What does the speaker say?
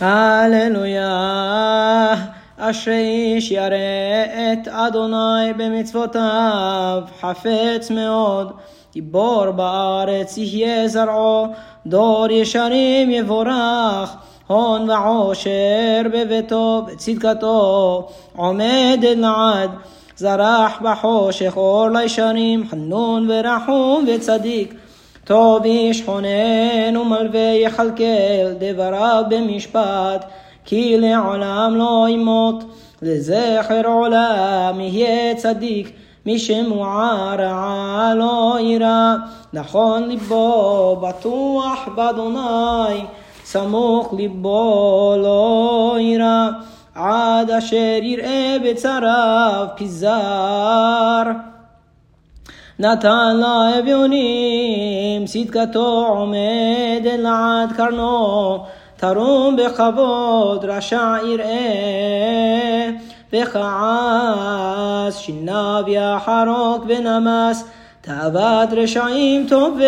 הללויה. אשרי איש ירא את אדוני במצוותיו, חפץ מאוד. גיבור בארץ יהיה זרעו, דור ישרים יבורך. הון ועושר בביתו, בצדקתו עומד לעד. זרח בחושך אור לישרים, חנון ורחום וצדיק. טוב איש חונן ומלווה יכלכל דבריו במשפט, כי לעולם לא ימות, לזכר עולם יהיה צדיק. מי שמוער רעה לא יירא, נכון ליבו בטוח באדוני, סמוך ליבו לא יירא, עד אשר יראה בצריו פיזר. נתן לאביונים, צדקתו עומד אל עד קרנו, תרום בכבוד, רשע יראה. וכעס, שיניו יחרוק ונמס, תאוות רשעים תאבד.